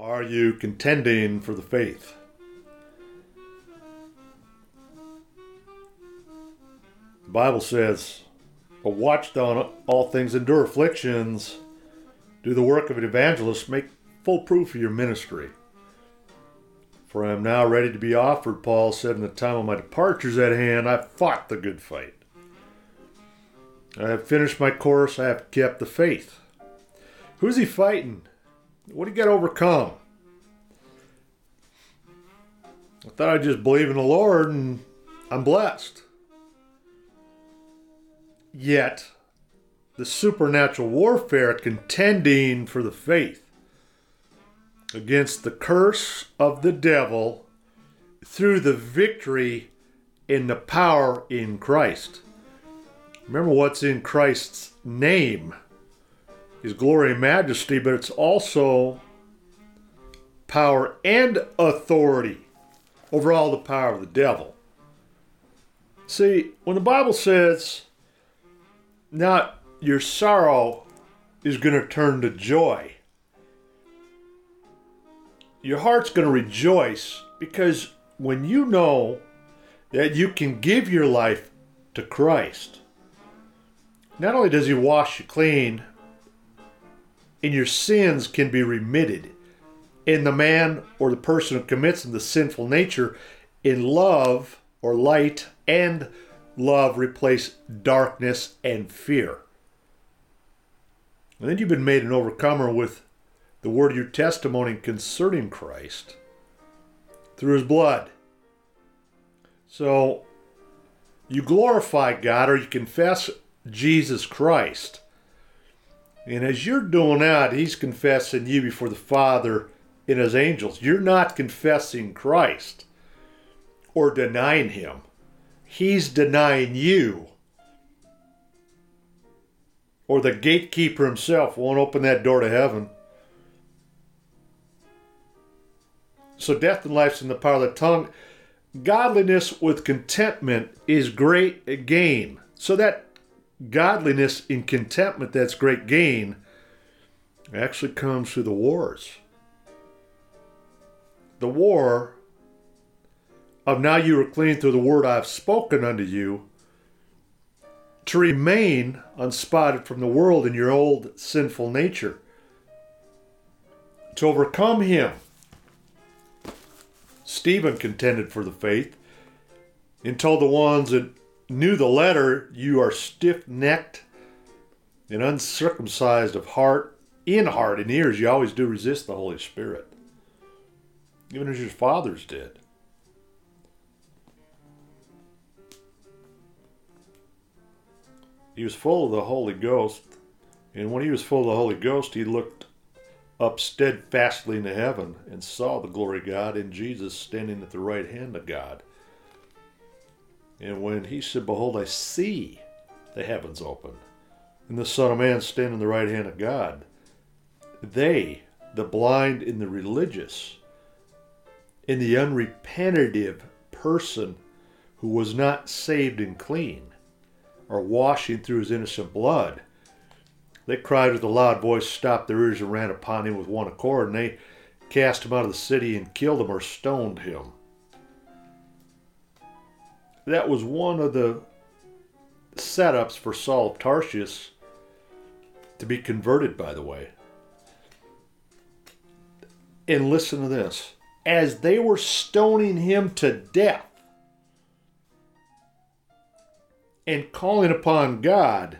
Are you contending for the faith? The Bible says, "A watch on all things, endure afflictions, do the work of an evangelist, make full proof of your ministry." For I am now ready to be offered, Paul said, in the time of my departure is at hand. I fought the good fight. I have finished my course. I have kept the faith. Who's he fighting? What do you got to overcome? I thought I'd just believe in the Lord and I'm blessed. Yet, the supernatural warfare contending for the faith against the curse of the devil through the victory in the power in Christ. Remember what's in Christ's name his glory and majesty, but it's also power and authority over all the power of the devil. See, when the Bible says, now your sorrow is going to turn to joy, your heart's going to rejoice because when you know that you can give your life to Christ, not only does He wash you clean, and your sins can be remitted, and the man or the person who commits them, the sinful nature, in love or light and love replace darkness and fear. And then you've been made an overcomer with the word of your testimony concerning Christ through his blood. So you glorify God or you confess Jesus Christ. And as you're doing that, he's confessing you before the Father and his angels. You're not confessing Christ or denying him. He's denying you. Or the gatekeeper himself won't open that door to heaven. So death and life's in the power of the tongue. Godliness with contentment is great gain. So that godliness in contentment that's great gain actually comes through the wars. The war of now you are clean through the word I have spoken unto you, to remain unspotted from the world in your old sinful nature, to overcome him Stephen contended for the faith and told the ones that knew the letter, You are stiff necked and uncircumcised of heart, in heart and ears. You always do resist the Holy Spirit, even as your fathers did. He was full of the Holy Ghost, and when he was full of the Holy Ghost, he looked up steadfastly into heaven and saw the glory of God and Jesus standing at the right hand of God. And when he said, Behold, I see the heavens open, and the Son of Man standing at the right hand of God, they, the blind and the religious, and the unrepentive person who was not saved and clean, are washing through his innocent blood, they cried with a loud voice, stopped their ears, and ran upon him with one accord, and they cast him out of the city and killed him or stoned him. That was one of the setups for Saul of Tarsus to be converted, by the way. And listen to this as they were stoning him to death and calling upon God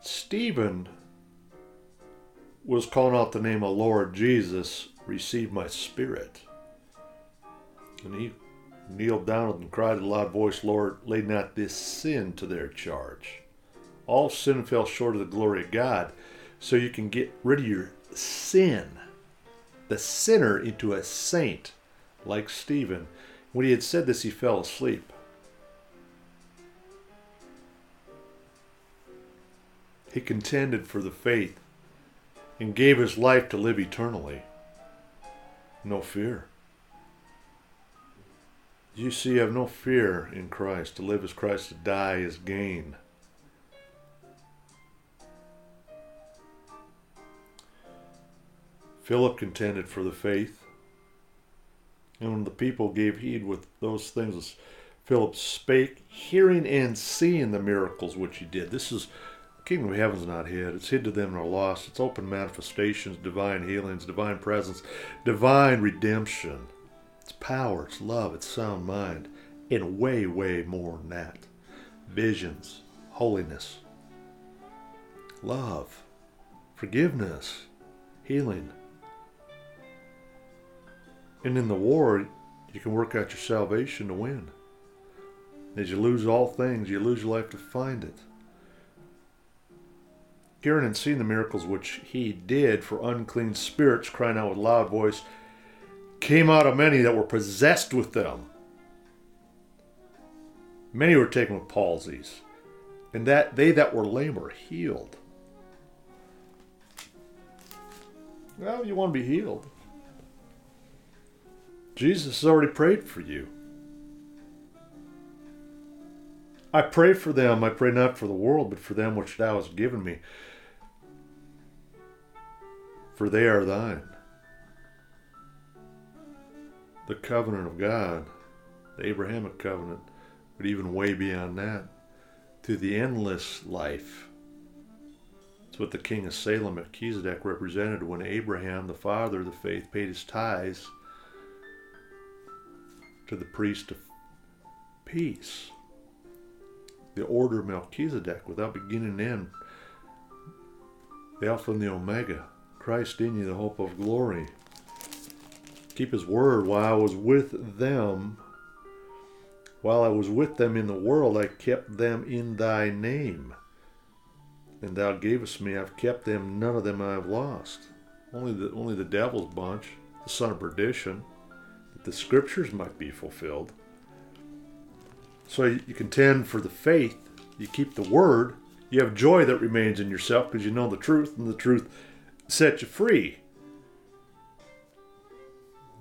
Stephen was calling out the name of Lord Jesus, receive my spirit. And he kneeled down and cried in a loud voice, Lord, lay not this sin to their charge. All sin fell short of the glory of God. So you can get rid of your sin, the sinner, into a saint like Stephen. When he had said this, he fell asleep. He contended for the faith and gave his life to live eternally. No fear. You see, have no fear in Christ. To live as Christ, to die is gain. Philip contended for the faith. And when the people gave heed with those things, Philip spake, hearing and seeing the miracles which he did. This is kingdom of heaven's not hid. It's hid to them that are lost. It's open manifestations, divine healings, divine presence, divine redemption. Power, it's love, it's sound mind, and way, way more than that. Visions, holiness, love, forgiveness, healing. And in the war, you can work out your salvation to win. As you lose all things, you lose your life to find it. Hearing and seeing the miracles which he did for unclean spirits, crying out with loud voice, came out of many that were possessed with them. Many were taken with palsies, and that they that were lame were healed. Well, you want to be healed. Jesus has already prayed for you. I pray for them. I pray not for the world, but for them which thou hast given me. For they are thine. The covenant of God, the Abrahamic covenant, but even way beyond that, to the endless life. It's what the king of Salem, Melchizedek, represented when Abraham, the father of the faith, paid his tithes to the priest of peace. The order of Melchizedek without beginning and end. The Alpha and the Omega. Christ in you, the hope of glory. Keep his word while I was with them. While I was with them in the world, I kept them in thy name. And thou gavest me, I've kept them, none of them I have lost. Only the only the devil's bunch, the son of perdition that the scriptures might be fulfilled. So you contend for the faith, you keep the word, you have joy that remains in yourself because you know the truth, and the truth sets you free.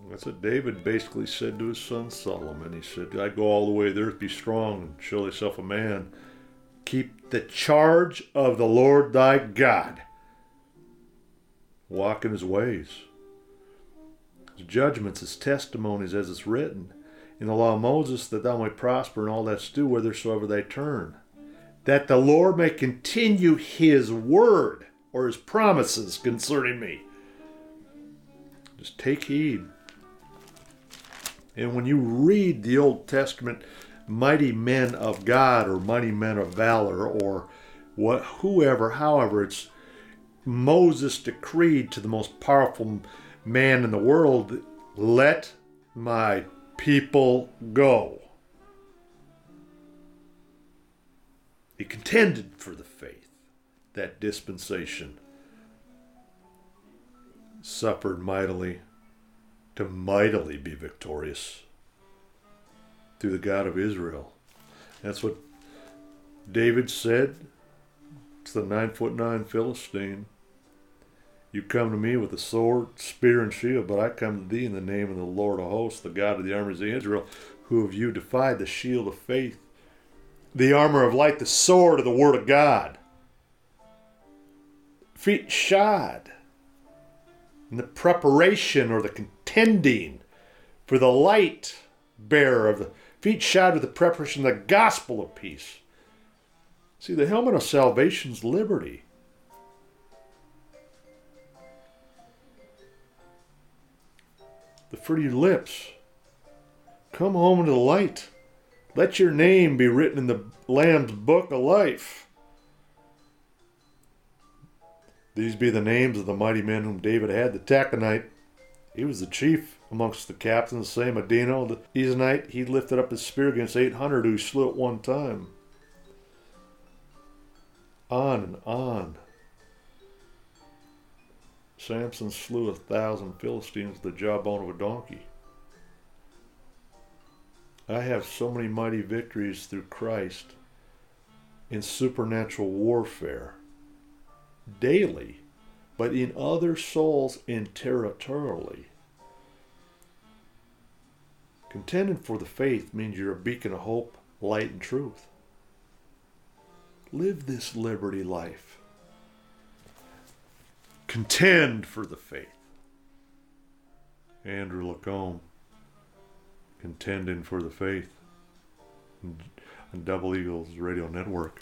That's what David basically said to his son Solomon. He said, I go all the way to the earth, be strong, and show thyself a man. Keep the charge of the Lord thy God. Walk in his ways his judgments, his testimonies, as it's written in the law of Moses, that thou might prosper in all that's do whithersoever they turn. That the Lord may continue his word or his promises concerning me. Just take heed. And when you read the Old Testament, mighty men of God or mighty men of valor or what whoever, however, it's Moses decreed to the most powerful man in the world, let my people go. He contended for the faith, that dispensation. Suffered mightily to mightily be victorious through the God of Israel. That's what David said to the nine foot nine Philistine. You come to me with a sword, spear, and shield, but I come to thee in the name of the Lord of hosts, the God of the armies of Israel, who have you defied the shield of faith, the armor of light, the sword of the word of God, feet shod in the preparation or the contending for the light bearer of the feet shod with the preparation of the gospel of peace. See, the helmet of salvation's liberty. the fruit of your lips. Come home into the light. Let your name be written in the Lamb's book of life. These be the names of the mighty men whom David had. The Tachmonite, he was the chief amongst the captains. Same Adino, the Eznite, he lifted up his spear against 800 who slew at one time. On and on. Samson slew a thousand Philistines with the jawbone of a donkey. I have so many mighty victories through Christ in supernatural warfare daily, but in other souls and territorially. Contending for the faith means you're a beacon of hope, light, and truth. Live this liberty life contend for the faith. Andrew LaCombe, contending for the faith Double Eagles Radio Network.